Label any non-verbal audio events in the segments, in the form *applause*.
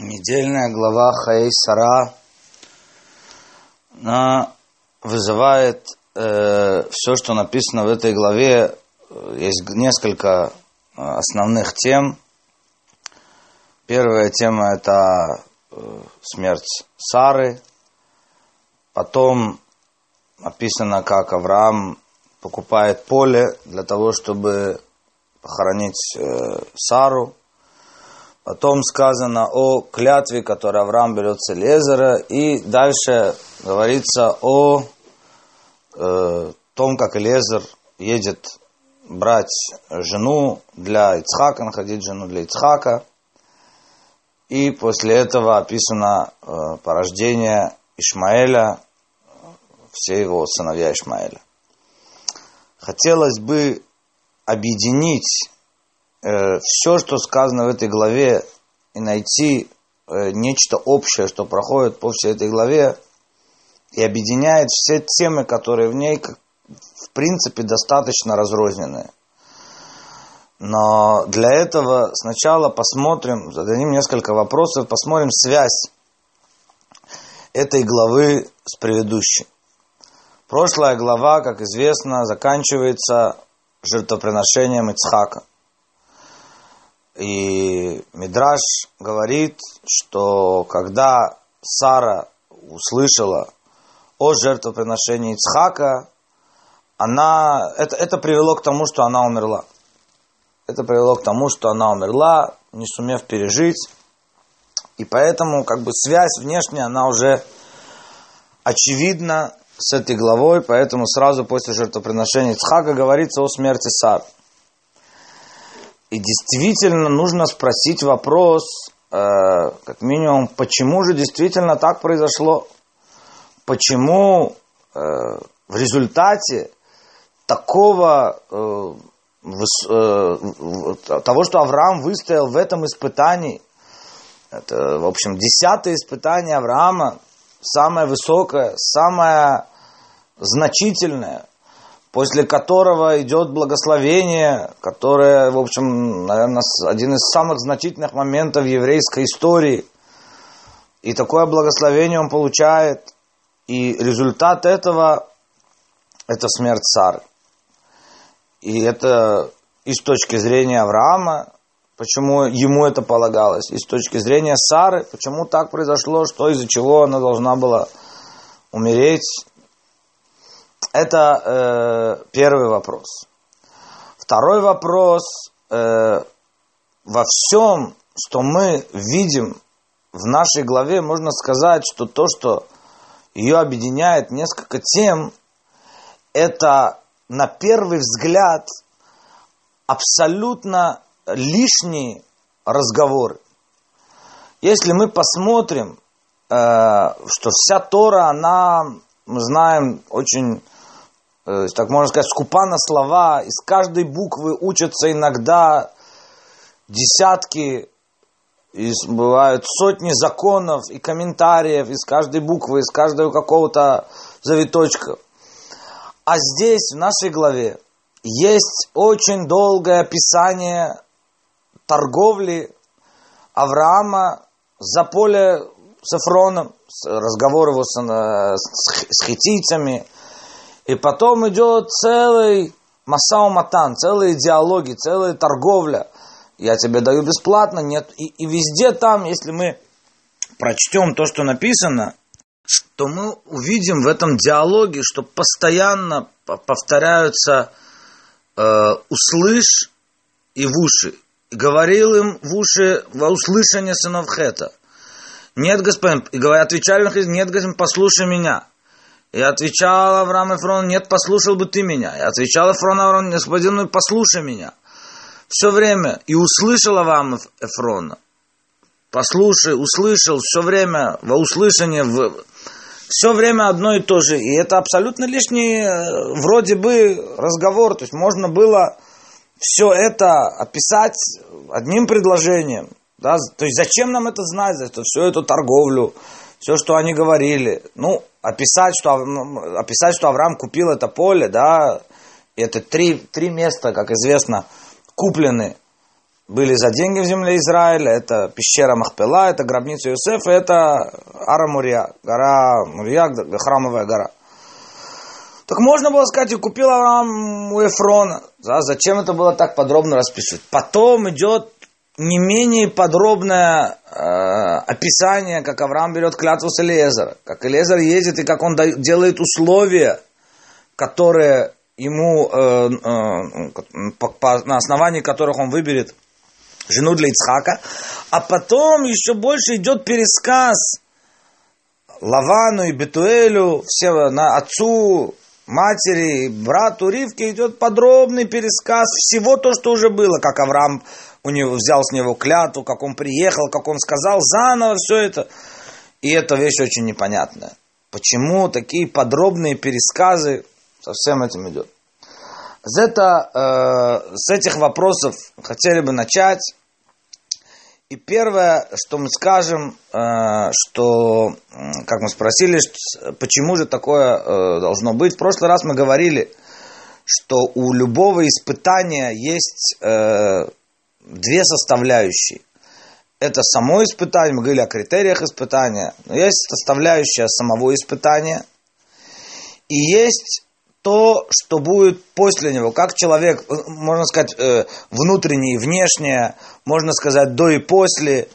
недельная глава Хаэй Сара она вызывает э, все, что написано в этой главе. Есть несколько э, основных тем. Первая тема это э, смерть Сары. Потом описано, как Авраам покупает поле для того, чтобы похоронить э, Сару. Потом сказано о клятве, которую Авраам берет с Элезера. И дальше говорится о э, том, как Элезер едет брать жену для Ицхака, находить жену для Ицхака. И после этого описано э, порождение Ишмаэля, все его сыновья Ишмаэля. Хотелось бы объединить э, все, что сказано в этой главе, и найти э, нечто общее, что проходит по всей этой главе, и объединяет все темы, которые в ней, в принципе, достаточно разрозненные. Но для этого сначала посмотрим, зададим несколько вопросов, посмотрим связь этой главы с предыдущей. Прошлая глава, как известно, заканчивается жертвоприношением Ицхака. И Мидраш говорит, что когда Сара услышала о жертвоприношении Ицхака, она, это, это привело к тому, что она умерла. Это привело к тому, что она умерла, не сумев пережить. И поэтому как бы связь внешняя, она уже очевидна с этой главой, поэтому сразу после жертвоприношения Ицхака говорится о смерти Сары. И действительно нужно спросить вопрос, э, как минимум, почему же действительно так произошло? Почему э, в результате такого э, э, того, что Авраам выстоял в этом испытании, это, в общем, десятое испытание Авраама, самое высокое, самое значительное, после которого идет благословение, которое, в общем, наверное, один из самых значительных моментов еврейской истории. И такое благословение он получает. И результат этого – это смерть Сары. И это и с точки зрения Авраама, почему ему это полагалось, и с точки зрения Сары, почему так произошло, что из-за чего она должна была умереть, это э, первый вопрос. Второй вопрос. Э, во всем, что мы видим в нашей главе, можно сказать, что то, что ее объединяет несколько тем, это на первый взгляд абсолютно лишние разговоры. Если мы посмотрим, э, что вся Тора, она, мы знаем, очень Э, так можно сказать, скупа на слова, из каждой буквы учатся иногда десятки, из, бывают сотни законов и комментариев из каждой буквы, из каждого какого-то завиточка. А здесь, в нашей главе, есть очень долгое описание торговли Авраама за поле с Эфроном, разговор его с, э, с хитийцами – и потом идет целый масау-матан, целые диалоги, целая торговля. Я тебе даю бесплатно, нет. И, и везде там, если мы прочтем то, что написано, что мы увидим в этом диалоге, что постоянно повторяются э, «услышь» и «в уши». И говорил им в уши во услышание сынов Хета. Нет, господин, и отвечали им, нет, господин, послушай меня. И отвечал Авраам Эфрон, нет, послушал бы ты меня. И отвечал Эфрон Авраам, господин, ну послушай меня. Все время. И услышал Авраам Эфрона. Послушай, услышал, все время во услышание, в... все время одно и то же. И это абсолютно лишний э, вроде бы разговор. То есть можно было все это описать одним предложением. Да? То есть зачем нам это знать, это, всю эту торговлю, все, что они говорили. Ну, описать, что, описать, что Авраам купил это поле, да, это три, три места, как известно, куплены были за деньги в земле Израиля, это пещера Махпела, это гробница Иосифа, это Ара Мурия, гора Мурия, храмовая гора. Так можно было сказать, и купил Авраам у Эфрона. Да, зачем это было так подробно расписывать? Потом идет не менее подробное э, описание, как Авраам берет клятву с Элиезера, как Элиезер ездит и как он делает условия, которые ему, э, э, по, по, на основании которых он выберет жену для Ицхака, а потом еще больше идет пересказ Лавану и Бетуэлю, все, на отцу, матери, брату Ривке идет подробный пересказ всего то, что уже было, как Авраам у него, взял с него клятву, как он приехал, как он сказал, заново все это. И эта вещь очень непонятная. Почему такие подробные пересказы со всем этим идет? С, это, э, с этих вопросов хотели бы начать. И первое, что мы скажем, э, что, как мы спросили, почему же такое э, должно быть. В прошлый раз мы говорили, что у любого испытания есть э, две составляющие. Это само испытание, мы говорили о критериях испытания, но есть составляющая самого испытания, и есть то, что будет после него, как человек, можно сказать, э, внутреннее и внешнее, можно сказать, до и после.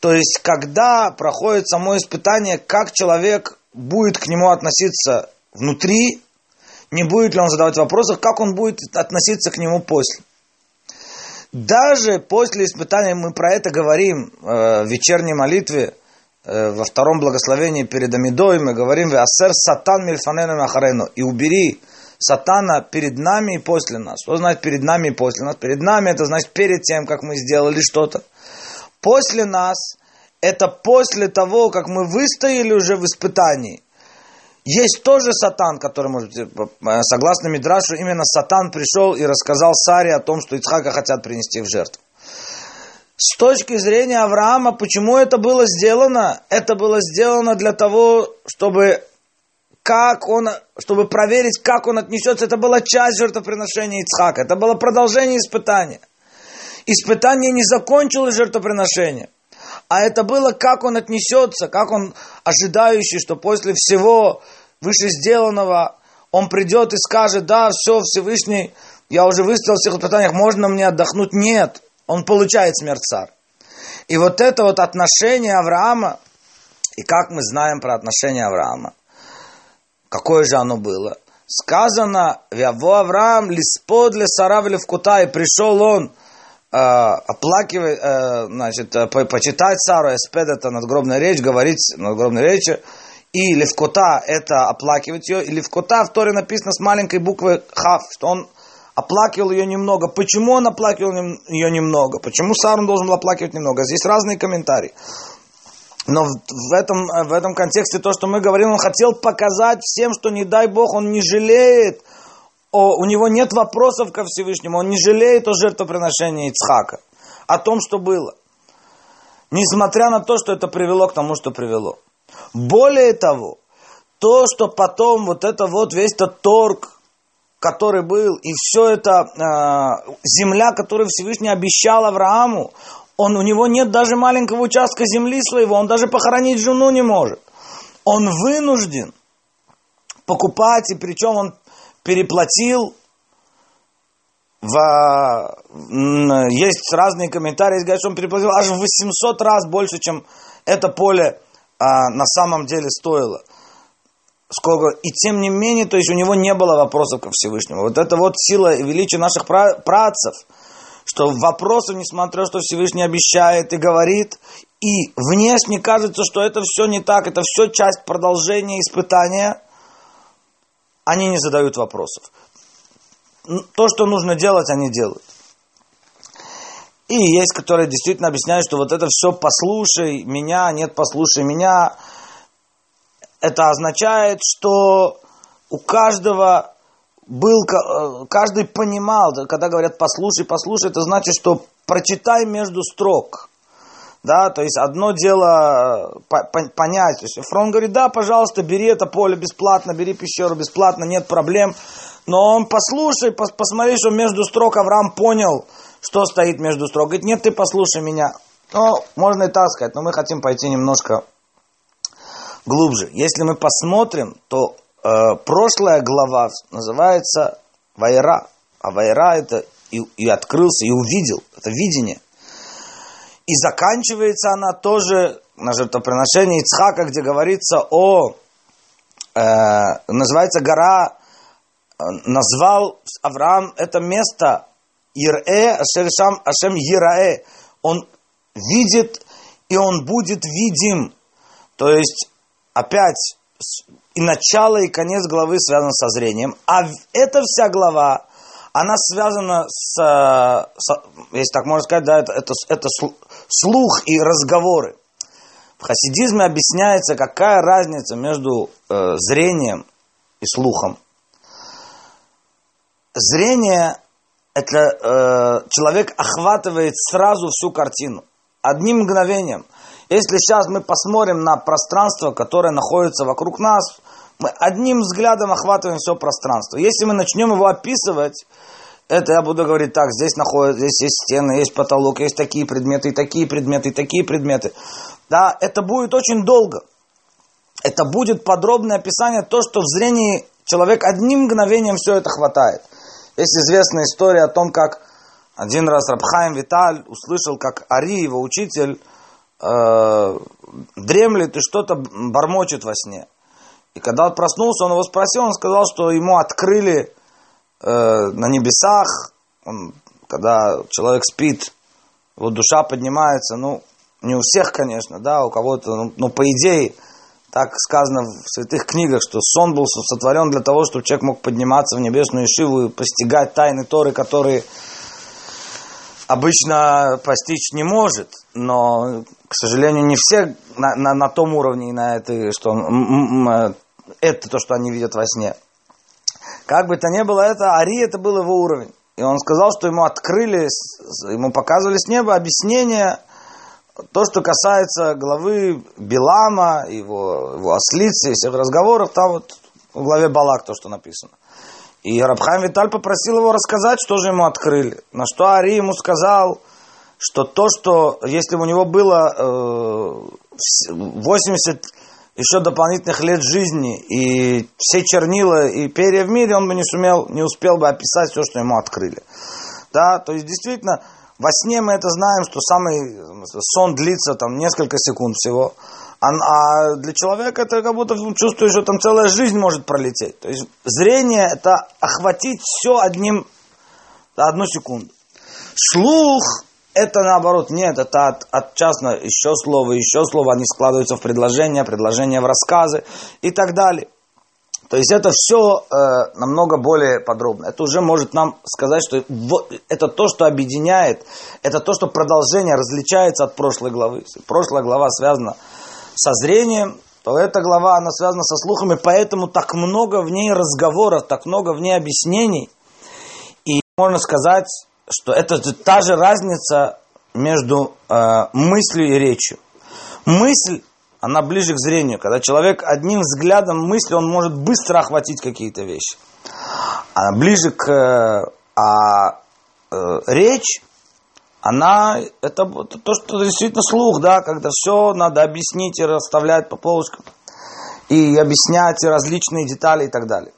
То есть, когда проходит само испытание, как человек будет к нему относиться внутри, не будет ли он задавать вопросов, как он будет относиться к нему после. Даже после испытания, мы про это говорим э, в вечерней молитве, э, во втором благословении перед Амидой, мы говорим, «Асер сатан мильфанену махарену» и убери сатана перед нами и после нас. Что значит перед нами и после нас? Перед нами это значит перед тем, как мы сделали что-то. После нас это после того, как мы выстояли уже в испытании – есть тоже сатан, который, может быть, э, согласно Мидрашу, именно сатан пришел и рассказал Саре о том, что Ицхака хотят принести в жертву. С точки зрения Авраама, почему это было сделано? Это было сделано для того, чтобы как он, чтобы проверить, как он отнесется. Это была часть жертвоприношения Ицхака. Это было продолжение испытания. Испытание не закончилось жертвоприношением. А это было, как он отнесется, как он ожидающий, что после всего выше сделанного он придет и скажет, да, все, Всевышний, я уже выставил всех испытаниях, можно мне отдохнуть? Нет, он получает смерть царь. И вот это вот отношение Авраама, и как мы знаем про отношение Авраама, какое же оно было? Сказано, «Вяво Авраам лиспод ле сарав в кута», и пришел он оплакивать, э, значит, э, почитать Сару, эспед это надгробная речь, говорить надгробной речи, и левкота это оплакивать ее, и левкота в Торе написано с маленькой буквы хав, что он оплакивал ее немного. Почему он оплакивал ее немного? Почему Сару должен был оплакивать немного? Здесь разные комментарии. Но в этом, в этом контексте то, что мы говорим, он хотел показать всем, что не дай Бог, он не жалеет о, у него нет вопросов ко Всевышнему, он не жалеет о жертвоприношении Ицхака, о том, что было. Несмотря на то, что это привело к тому, что привело. Более того, то, что потом вот это вот весь этот торг, который был, и все это э, земля, которую Всевышний обещал Аврааму, он, у него нет даже маленького участка земли своего, он даже похоронить жену не может. Он вынужден покупать, и причем он переплатил. В, есть разные комментарии, говорят, что он переплатил аж в 800 раз больше, чем это поле а, на самом деле стоило. Сколько, и тем не менее, то есть у него не было вопросов ко Всевышнему. Вот это вот сила и величие наших працев, что вопросы, несмотря что Всевышний обещает и говорит, и внешне кажется, что это все не так, это все часть продолжения испытания – они не задают вопросов. То, что нужно делать, они делают. И есть, которые действительно объясняют, что вот это все послушай меня, нет, послушай меня. Это означает, что у каждого был, э, каждый понимал, когда говорят послушай, послушай, это значит, что прочитай между строк. Да, то есть одно дело э, понять. То есть Фрон говорит, да, пожалуйста, бери это поле бесплатно, бери пещеру бесплатно, нет проблем. Но он послушай, пос, посмотри, что между строк Авраам понял, что стоит между строк. Говорит, нет, ты послушай меня. Ну, можно и так сказать, но мы хотим пойти немножко глубже. Если мы посмотрим, то э, прошлая глава называется Вайра. А Вайра это и, и открылся, и увидел. Это видение. И заканчивается она тоже на жертвоприношении Ицхака, где говорится о, э, называется гора, э, назвал Авраам это место Ирэ, Ашершам, Ашем Ираэ. Он видит, и он будет видим. То есть, опять, и начало, и конец главы связаны со зрением. А эта вся глава, она связана с, с если так можно сказать, да, это, это, это слух и разговоры. В хасидизме объясняется, какая разница между э, зрением и слухом. Зрение – это э, человек охватывает сразу всю картину, одним мгновением. Если сейчас мы посмотрим на пространство, которое находится вокруг нас, мы одним взглядом охватываем все пространство. Если мы начнем его описывать, это я буду говорить так, здесь находится, здесь есть стены, есть потолок, есть такие предметы, и такие предметы, и такие предметы. Да, это будет очень долго. Это будет подробное описание, то, что в зрении человек одним мгновением все это хватает. Есть известная история о том, как один раз Рабхаим Виталь услышал, как Ари, его учитель, э, дремлет и что-то бормочет во сне. И когда он проснулся, он его спросил, он сказал, что ему открыли э, на небесах, он, когда человек спит, его душа поднимается, ну, не у всех, конечно, да, у кого-то, ну, но по идее, так сказано в святых книгах, что сон был сотворен для того, чтобы человек мог подниматься в небесную Ишиву и постигать тайны Торы, которые обычно постичь не может. Но, к сожалению, не все на, на, на том уровне, и на это, что э, это то, что они видят во сне. Как бы то ни было, это Ари, это был его уровень. И он сказал, что ему открыли, ему показывали с неба объяснение, то, что касается главы Билама, его, его ослицы всех разговоров, там вот в главе Балак то, что написано. И Рабхайм Виталь попросил его рассказать, что же ему открыли. На что Ари ему сказал, что то, что если у него было э, 80 еще дополнительных лет жизни и все чернила и перья в мире, он бы не сумел, не успел бы описать все, что ему открыли. Да, то есть действительно, во сне мы это знаем, что самый сон длится там несколько секунд всего, а, а для человека это как будто чувствуешь, что там целая жизнь может пролететь. То есть зрение это охватить все одним, одну секунду. Слух это наоборот нет, это от, от частно еще слово, еще слово, они складываются в предложения, предложения в рассказы и так далее. То есть это все э, намного более подробно. Это уже может нам сказать, что это то, что объединяет, это то, что продолжение различается от прошлой главы. Прошлая глава связана со зрением, то эта глава, она связана со слухами, поэтому так много в ней разговоров, так много в ней объяснений. И можно сказать, что это та же разница между э, мыслью и речью. Мысль, она ближе к зрению. Когда человек одним взглядом мысли, он может быстро охватить какие-то вещи. А ближе к... Э, а э, речь, она, это, то, что действительно слух, да, когда все надо объяснить и расставлять по полочкам. И объяснять различные детали и так далее.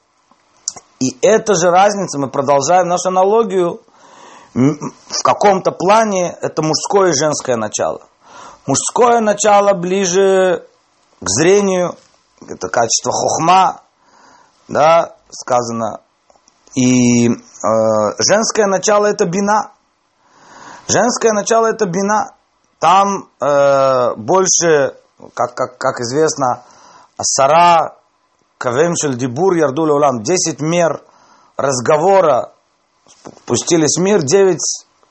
И эта же разница, мы продолжаем нашу аналогию – в каком-то плане это мужское и женское начало. Мужское начало ближе к зрению, это качество хохма, да, сказано. И э, женское начало это бина. Женское начало это бина. Там э, больше, как, как, как известно, Сара, Кавемшель, Дибур, Ярдуль Улам, 10 мер разговора пустились в мир, девять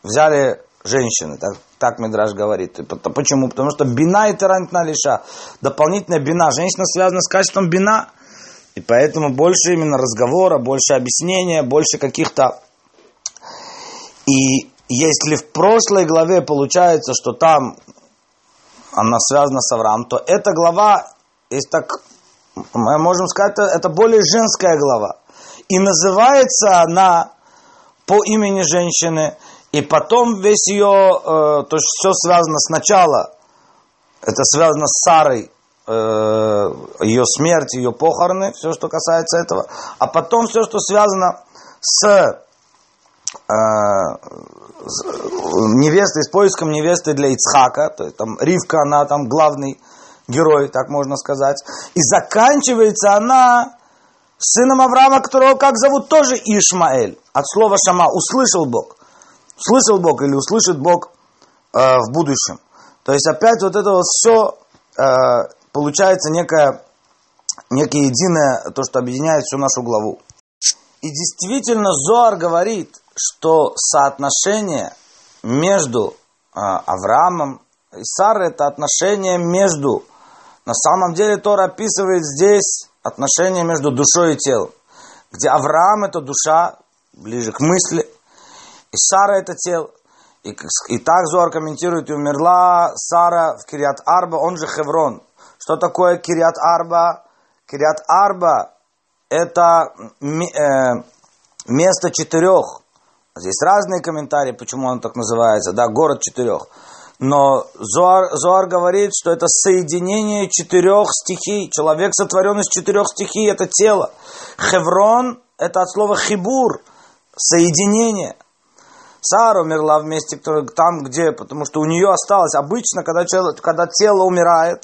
взяли женщины, так, так Мидраш говорит. Почему? Потому что бина и тарантна лиша. Дополнительная бина. Женщина связана с качеством бина. И поэтому больше именно разговора, больше объяснения, больше каких-то... И если в прошлой главе получается, что там она связана с Авраамом, то эта глава, есть так, мы можем сказать, это более женская глава. И называется она по имени женщины, и потом весь ее, э, то есть все связано сначала, это связано с Сарой, э, ее смерть, ее похороны, все, что касается этого, а потом все, что связано с, э, невестой, с поиском невесты для Ицхака, то есть там Ривка, она там главный герой, так можно сказать, и заканчивается она сыном Авраама, которого как зовут тоже Ишмаэль, от слова Шама, услышал Бог. Слышал Бог или услышит Бог э, в будущем. То есть опять вот это вот все э, получается некое, некое единое, то, что объединяет всю нашу главу. И действительно Зоар говорит, что соотношение между э, Авраамом и Сарой это отношение между, на самом деле Тора описывает здесь отношение между душой и телом, где Авраам это душа, ближе к мысли, и Сара это тело. И, и так Зуар комментирует, и умерла Сара в Кириат Арба, он же Хеврон. Что такое Кириат Арба? Кириат Арба – это э, место четырех. Здесь разные комментарии, почему он так называется, да, город четырех. Но Зоар, Зоар говорит, что это соединение четырех стихий. Человек сотворен из четырех стихий, это тело. Хеврон – это от слова хибур, соединение. Сара умерла вместе, там, где, потому что у нее осталось. Обычно, когда, тело, когда тело умирает,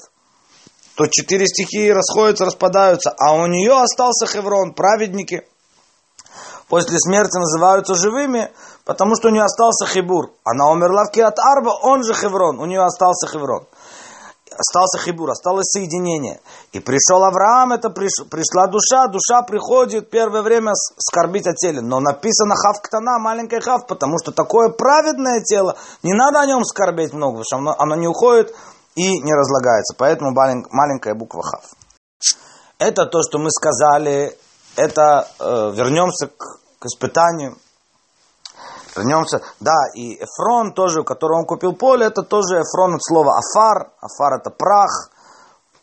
то четыре стихии расходятся, распадаются, а у нее остался Хеврон, праведники. После смерти называются живыми, потому что у нее остался Хибур. Она умерла в Киат Арба, он же Хеврон, у нее остался Хеврон остался хибур, осталось соединение. И пришел Авраам, это приш, пришла душа, душа приходит первое время скорбить о теле. Но написано хав ктана, маленькая хав, потому что такое праведное тело, не надо о нем скорбеть много, потому что оно, оно не уходит и не разлагается. Поэтому маленькая буква хав. Это то, что мы сказали, это э, вернемся к, к испытанию Вернемся. Да, и Эфрон тоже, у которого он купил поле, это тоже Эфрон от слова Афар. Афар это прах.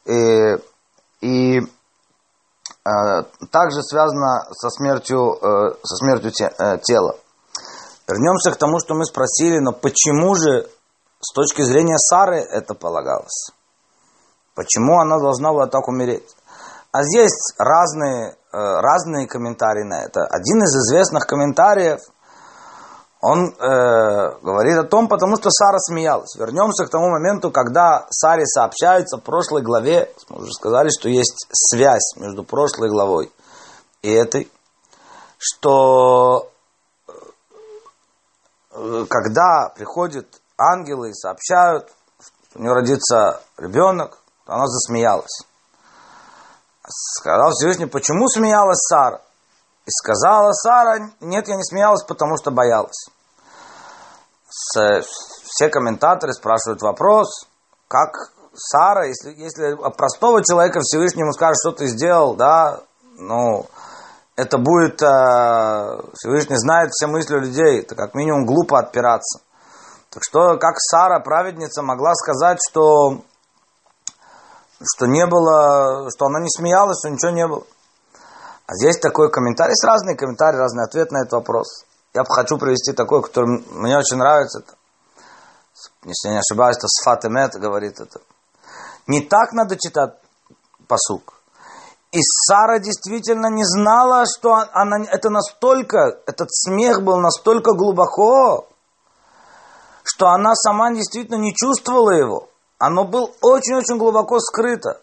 И, и э, также связано со смертью, э, со смертью те, э, тела. Вернемся к тому, что мы спросили, но почему же с точки зрения Сары это полагалось? Почему она должна была так умереть? А здесь разные, э, разные комментарии на это. Один из известных комментариев – он э, говорит о том, потому что Сара смеялась. Вернемся к тому моменту, когда Саре сообщается в прошлой главе, мы уже сказали, что есть связь между прошлой главой и этой, что э, когда приходят ангелы и сообщают, что у нее родится ребенок, то она засмеялась. Сказал Всевышний, почему смеялась Сара? И сказала Сара, нет, я не смеялась, потому что боялась. Все комментаторы спрашивают вопрос, как Сара, если, если простого человека Всевышнему скажет, что ты сделал, да, ну, это будет, э, Всевышний знает все мысли людей, это как минимум глупо отпираться. Так что, как Сара, праведница, могла сказать, что, что не было, что она не смеялась, что ничего не было. А здесь такой комментарий, есть разные комментарии, разный ответ на этот вопрос. Я хочу привести такой, который мне очень нравится. Если я не ошибаюсь, то Сфат Эмет говорит это. Не так надо читать посук. И Сара действительно не знала, что она, это настолько, этот смех был настолько глубоко, что она сама действительно не чувствовала его. Оно было очень-очень глубоко скрыто.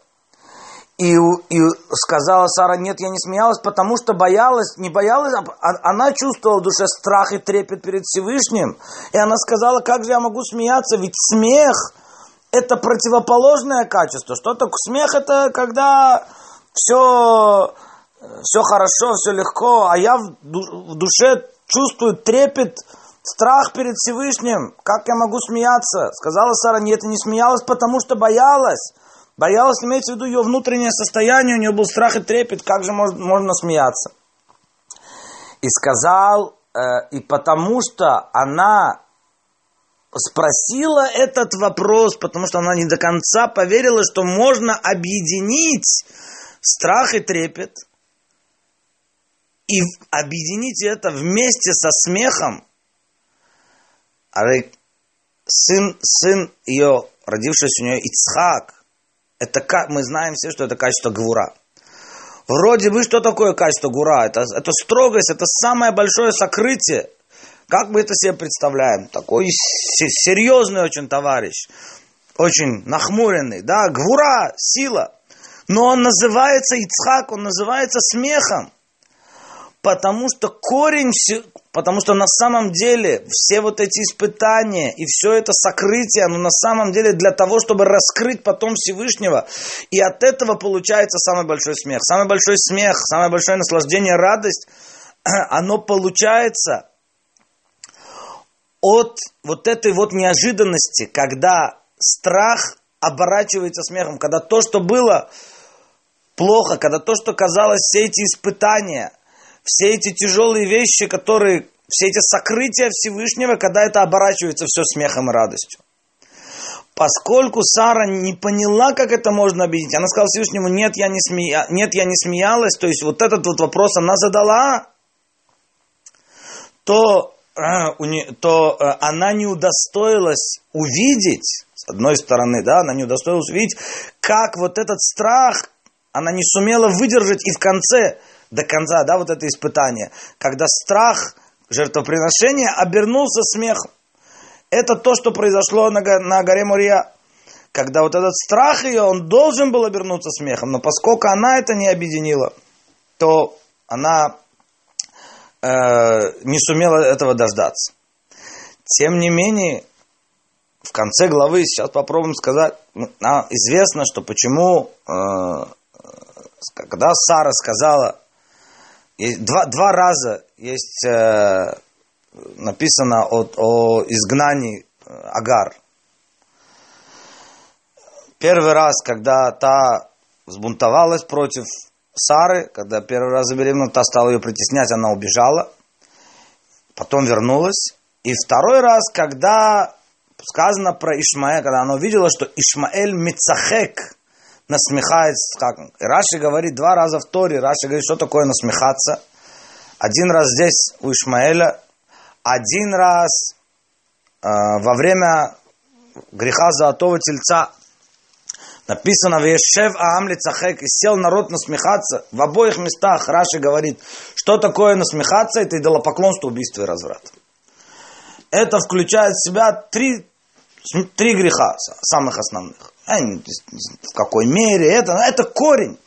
И, и сказала Сара, нет, я не смеялась, потому что боялась, не боялась, а, а она чувствовала в душе страх и трепет перед Всевышним. И она сказала, как же я могу смеяться, ведь смех – это противоположное качество. Что такое смех? Это когда все, все хорошо, все легко, а я в душе чувствую трепет, страх перед Всевышним. Как я могу смеяться? Сказала Сара, нет, я не смеялась, потому что боялась. Боялась, имеется в виду ее внутреннее состояние, у нее был страх и трепет, как же можно, можно смеяться. И сказал, э, и потому что она спросила этот вопрос, потому что она не до конца поверила, что можно объединить страх и трепет и объединить это вместе со смехом. А сын, сын ее, родившийся у нее Ицхак, это мы знаем все, что это качество гвура. Вроде бы, что такое качество гура? Это, это строгость, это самое большое сокрытие. Как мы это себе представляем? Такой серьезный очень товарищ, очень нахмуренный, да, гвура, сила. Но он называется Ицхак, он называется смехом. Потому что корень, потому что на самом деле все вот эти испытания и все это сокрытие, оно на самом деле для того, чтобы раскрыть потом Всевышнего. И от этого получается самый большой смех. Самый большой смех, самое большое наслаждение, радость, *clears throat* оно получается от вот этой вот неожиданности, когда страх оборачивается смехом, когда то, что было плохо, когда то, что казалось, все эти испытания, все эти тяжелые вещи, которые, все эти сокрытия Всевышнего, когда это оборачивается все смехом и радостью. Поскольку Сара не поняла, как это можно объединить, она сказала Всевышнему, нет, я не, смея... нет, я не смеялась, то есть вот этот вот вопрос она задала, то а, то э, она не удостоилась увидеть, с одной стороны, да, она не удостоилась увидеть, как вот этот страх, она не сумела выдержать и в конце, до конца, да, вот это испытание, когда страх жертвоприношения обернулся смехом. Это то, что произошло на, на горе Мурия. Когда вот этот страх ее, он должен был обернуться смехом, но поскольку она это не объединила, то она Э, не сумела этого дождаться. Тем не менее, в конце главы сейчас попробуем сказать, нам известно, что почему, э, когда Сара сказала, два, два раза есть э, написано о, о изгнании Агар. Первый раз, когда та взбунтовалась против Сары, когда первый раз забеременела, та стала ее притеснять, она убежала, потом вернулась. И второй раз, когда сказано про Ишмаэля, когда она увидела, что Ишмаэль Мицахек насмехается. Как? Раши говорит два раза в Торе, Раши говорит, что такое насмехаться. Один раз здесь у Ишмаэля, один раз э, во время греха золотого тельца Написано, Вешев Аам Лицахек, и сел народ насмехаться. В обоих местах Раши говорит, что такое насмехаться, это идолопоклонство, убийство и разврат. Это включает в себя три, три греха самых основных. В какой мере это? Это корень.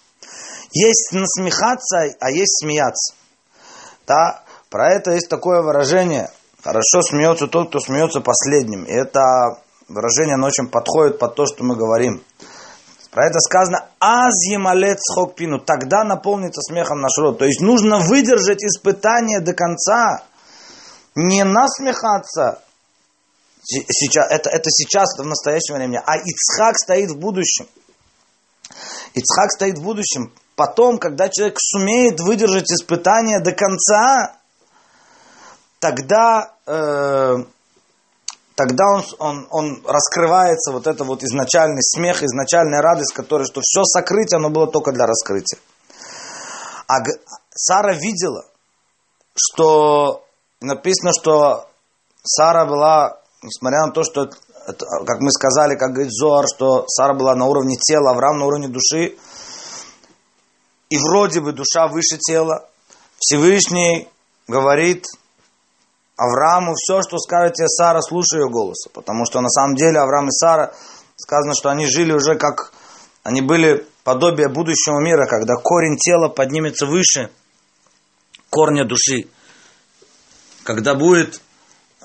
Есть насмехаться, а есть смеяться. Да? Про это есть такое выражение. Хорошо смеется тот, кто смеется последним. И это выражение, оно очень подходит под то, что мы говорим. Про это сказано «Аз емалет пину». Тогда наполнится смехом наш род. То есть нужно выдержать испытание до конца. Не насмехаться. Сейчас, это, это сейчас, это в настоящем времени. А Ицхак стоит в будущем. Ицхак стоит в будущем. Потом, когда человек сумеет выдержать испытание до конца, тогда э, тогда он, он, он раскрывается, вот это вот изначальный смех, изначальная радость, которая, что все сокрытие, оно было только для раскрытия. А Сара видела, что написано, что Сара была, несмотря на то, что, как мы сказали, как говорит Зоар, что Сара была на уровне тела, Авраам на уровне души, и вроде бы душа выше тела, Всевышний говорит, Аврааму все, что скажет тебе Сара, слушай ее голоса. Потому что на самом деле Авраам и Сара, сказано, что они жили уже как... Они были подобие будущего мира, когда корень тела поднимется выше корня души. Когда будет...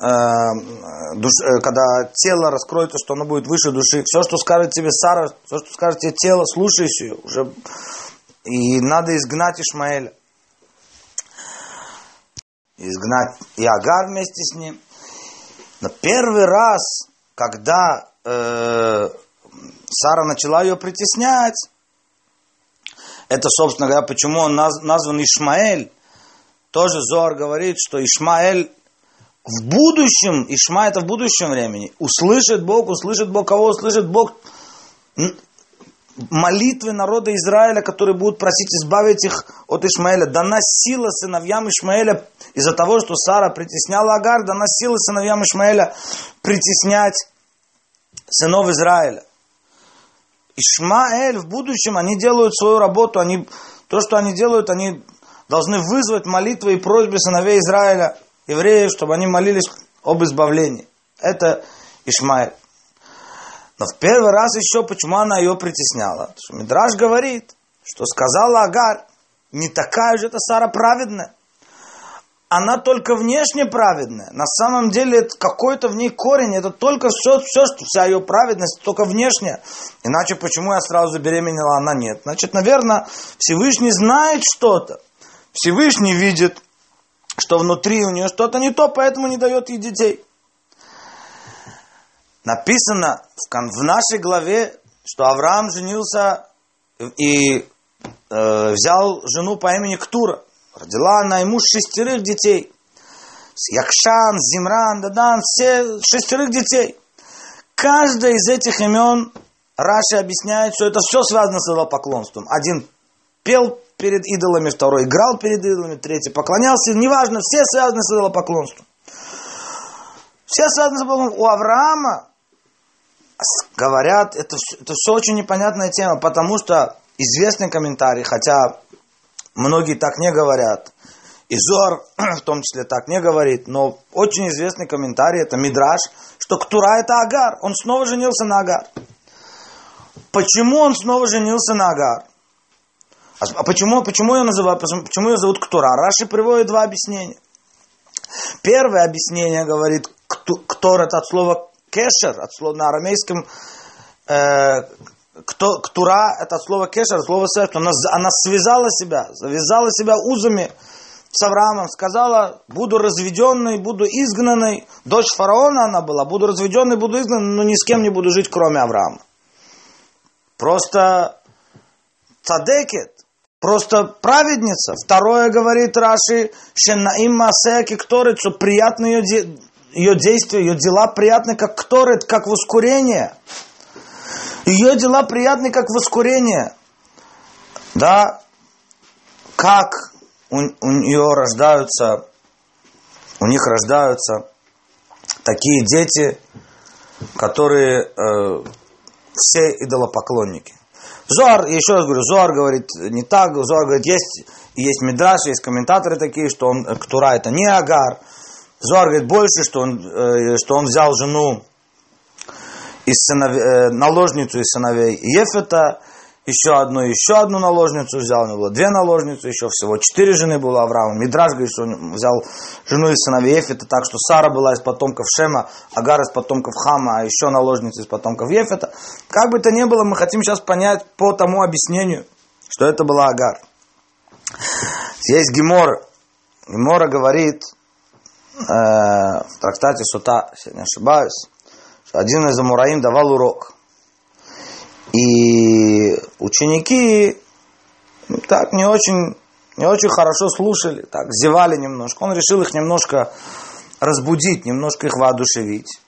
Э, душ, э, когда тело раскроется, что оно будет выше души. Все, что скажет тебе Сара, все, что скажет тебе тело, слушайся ее. Уже... И надо изгнать Ишмаэля изгнать и Агар вместе с ним. Но первый раз, когда э, Сара начала ее притеснять, это, собственно говоря, почему он наз, назван Ишмаэль. Тоже Зоар говорит, что Ишмаэль, в будущем, Ишма это в будущем времени, услышит Бог, услышит Бог, кого услышит Бог, молитвы народа Израиля, которые будут просить избавить их от Ишмаэля. Дана сила сыновьям Ишмаэля из-за того, что Сара притесняла Агар, дана сила сыновьям Ишмаэля притеснять сынов Израиля. Ишмаэль в будущем, они делают свою работу, они, то, что они делают, они должны вызвать молитвы и просьбы сыновей Израиля, евреев, чтобы они молились об избавлении. Это Ишмаэль. Но в первый раз еще почему она ее притесняла? что Мидраш говорит, что сказала Агар, не такая же это Сара праведная. Она только внешне праведная. На самом деле это какой-то в ней корень. Это только все, все, что вся ее праведность, только внешняя. Иначе почему я сразу забеременела, она нет? Значит, наверное, Всевышний знает что-то. Всевышний видит, что внутри у нее что-то не то, поэтому не дает ей детей. Написано в нашей главе, что Авраам женился и э, взял жену по имени Ктура. Родила она ему шестерых детей. Якшан, Зимран, Дадан, все шестерых детей. Каждое из этих имен Раши объясняет, что это все связано с идолопоклонством. Один пел перед идолами, второй играл перед идолами, третий поклонялся. Неважно, все связаны с идолопоклонством. Все связаны с идолопоклонством. У Авраама говорят, это, это все очень непонятная тема, потому что известный комментарий, хотя многие так не говорят, и Зор *clears throat* в том числе так не говорит, но очень известный комментарий, это Мидраш, что Ктура это Агар, он снова женился на Агар. Почему он снова женился на Агар? А, а почему, почему ее называют, почему ее зовут Ктура? Раши приводит два объяснения. Первое объяснение говорит, Ктор это от слова кешер, от слова на арамейском, э, кто, ктура, это от слова кешер, слово сердце, она, она связала себя, завязала себя узами с Авраамом, сказала, буду разведенной, буду изгнанной, дочь фараона она была, буду разведенной, буду изгнанной, но ни с кем не буду жить, кроме Авраама. Просто цадекет, просто праведница. Второе говорит Раши, шенаим масеки кторит, что приятно ее ее действия, ее дела приятны, как кторет, как воскурение. Ее дела приятны, как воскурение. Да, как у, у нее рождаются, у них рождаются такие дети, которые э, все идолопоклонники. Зоар, еще раз говорю, Зоар говорит не так, Зоар говорит, есть, есть мидраш, есть комментаторы такие, что он, Ктура это не Агар, Зуар говорит больше, что он, э, что он взял жену из сыновей, э, наложницу из сыновей Ефета, еще одну, еще одну наложницу взял, у него было две наложницы, еще всего четыре жены было Авраама. Мидраж говорит, что он взял жену из сыновей Ефета, так что Сара была из потомков Шема, Агар из потомков Хама, а еще наложница из потомков Ефета. Как бы то ни было, мы хотим сейчас понять по тому объяснению, что это была Агар. Здесь Гемор, Гемора говорит, э, в трактате Сута, если не ошибаюсь, что один из Амураим давал урок. И ученики так не очень, не очень хорошо слушали, так зевали немножко. Он решил их немножко разбудить, немножко их воодушевить.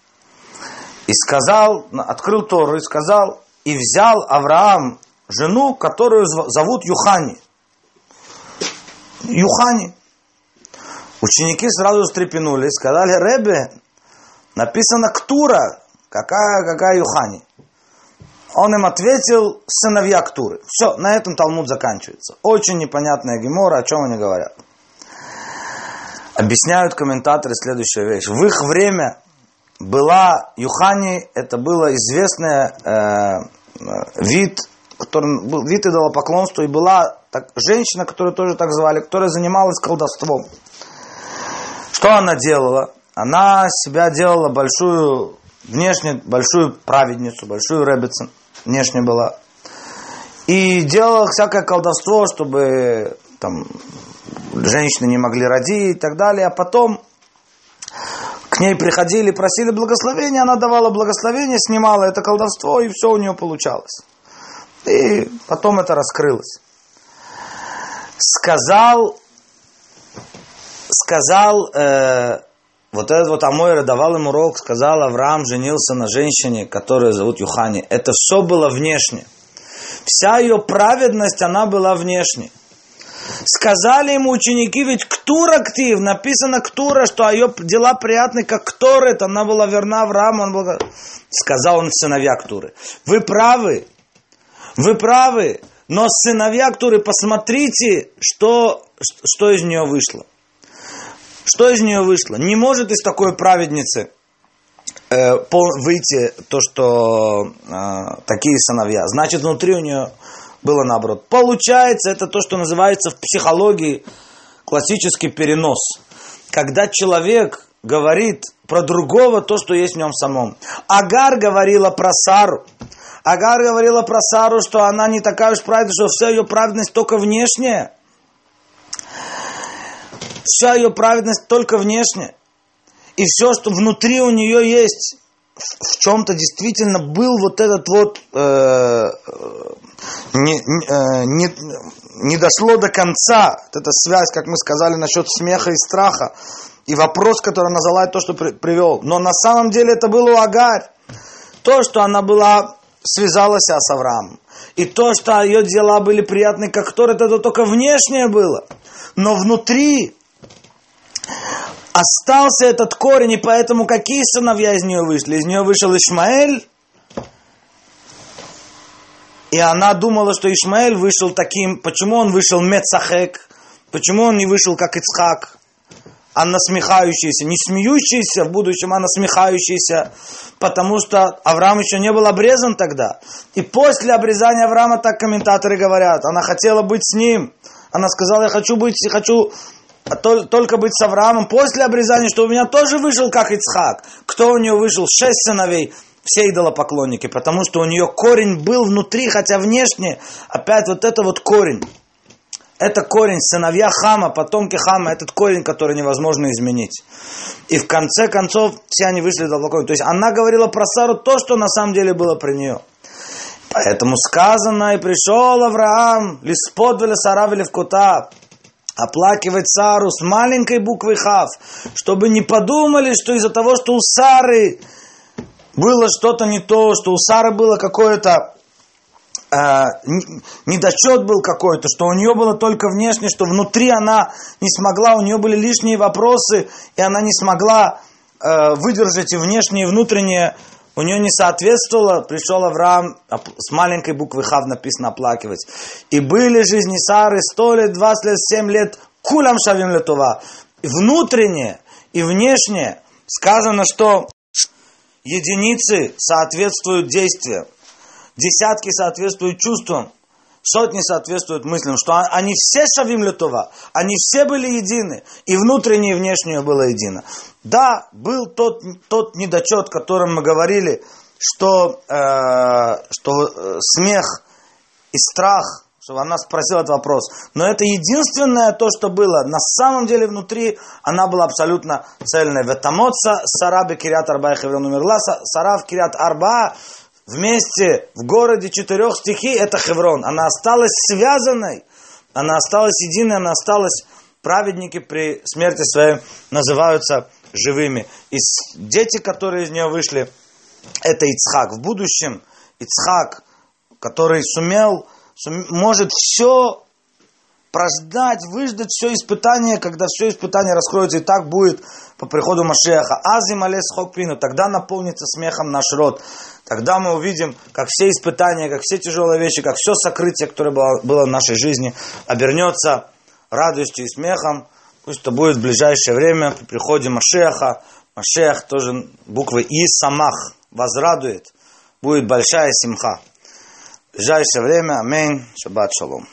И сказал, открыл Тору и сказал, и взял Авраам жену, которую зовут Юхани. Юхани. Ученики сразу встрепенулись, сказали, Ребе, написано Ктура, какая, какая Юхани. Он им ответил, сыновья Ктуры. Все, на этом Талмуд заканчивается. Очень непонятная гемора, о чем они говорят. Объясняют комментаторы следующую вещь. В их время была Юхани, это было известный э, вид, который был вид идолопоклонства, и была так, женщина, которую тоже так звали, которая занималась колдовством. Что она делала? Она себя делала большую, внешне большую праведницу, большую ребицу, внешне была. И делала всякое колдовство, чтобы там женщины не могли родить и так далее. А потом к ней приходили, просили благословения, она давала благословение, снимала это колдовство, и все у нее получалось. И потом это раскрылось. Сказал сказал, э, вот этот вот Амойра давал ему урок, сказал, Авраам женился на женщине, которую зовут Юхани. Это все было внешне. Вся ее праведность, она была внешне. Сказали ему ученики, ведь Ктура актив, написано Ктура, что ее дела приятны, как Кторет, она была верна Аврааму, он был... сказал он сыновья Ктуры. Вы правы, вы правы, но сыновья Ктуры, посмотрите, что, что из нее вышло. Что из нее вышло? Не может из такой праведницы э, выйти то, что э, такие сыновья. Значит, внутри у нее было наоборот. Получается, это то, что называется в психологии классический перенос. Когда человек говорит про другого то, что есть в нем самом. Агар говорила про Сару. Агар говорила про Сару, что она не такая уж праведная, что вся ее праведность только внешняя вся ее праведность только внешне. И все, что внутри у нее есть, в чем-то действительно был вот этот вот э, не, э, не, не дошло до конца, вот эта связь, как мы сказали, насчет смеха и страха. И вопрос, который она задала, то, что при, привел. Но на самом деле это было у Агарь. То, что она была, связалась с Авраамом. И то, что ее дела были приятны, как Тор, это только внешнее было. Но внутри Остался этот корень, и поэтому какие сыновья из нее вышли? Из нее вышел Ишмаэль, и она думала, что Ишмаэль вышел таким, почему он вышел Мецахек, почему он не вышел как Ицхак, а насмехающийся, не смеющийся в будущем, а насмехающийся, потому что Авраам еще не был обрезан тогда. И после обрезания Авраама, так комментаторы говорят, она хотела быть с ним. Она сказала, я хочу быть, хочу а только быть с Авраамом после обрезания, что у меня тоже вышел как Ицхак. Кто у нее вышел? Шесть сыновей. Все идолопоклонники, потому что у нее корень был внутри, хотя внешне, опять вот это вот корень. Это корень, сыновья Хама, потомки Хама, этот корень, который невозможно изменить. И в конце концов все они вышли идолопоклонники. То есть она говорила про Сару то, что на самом деле было при нее. Поэтому сказано, и пришел Авраам, лиспод веля сара в кута, оплакивать Сару с маленькой буквы Хав, чтобы не подумали, что из-за того, что у Сары было что-то не то, что у Сары было какое-то недочет был какой-то, что у нее было только внешне, что внутри она не смогла, у нее были лишние вопросы, и она не смогла э, выдержать и внешние, и внутренние у нее не соответствовало, пришел Авраам, с маленькой буквы Хав написано оплакивать. И были жизни Сары сто лет, двадцать лет, семь лет, кулям шавим летува. Внутреннее и внешнее сказано, что единицы соответствуют действиям, десятки соответствуют чувствам, сотни соответствуют мыслям, что они все шавим летова, они все были едины, и внутреннее и внешнее было едино. Да, был тот, тот недочет, о котором мы говорили, что, э, что э, смех и страх, что она спросила этот вопрос. Но это единственное то, что было. На самом деле внутри она была абсолютно цельная. Ветамоца, Сараби Кириат Арба Хеврон умерла, Сара в Кириат Арба вместе в городе четырех стихий, это Хеврон. Она осталась связанной, она осталась единой, она осталась праведники при смерти своей называются живыми. И дети, которые из нее вышли, это Ицхак. В будущем Ицхак, который сумел, сум, может все прождать, выждать все испытание, когда все испытание раскроется, и так будет по приходу Машеха. Азим алес хокпину, тогда наполнится смехом наш род. Тогда мы увидим, как все испытания, как все тяжелые вещи, как все сокрытие, которое было, было в нашей жизни, обернется радостью и смехом. Пусть это будет в ближайшее время, при приходе Машеха. Машех тоже буквы И, Самах, возрадует. Будет большая симха. В ближайшее время. Аминь. Шаббат шалом.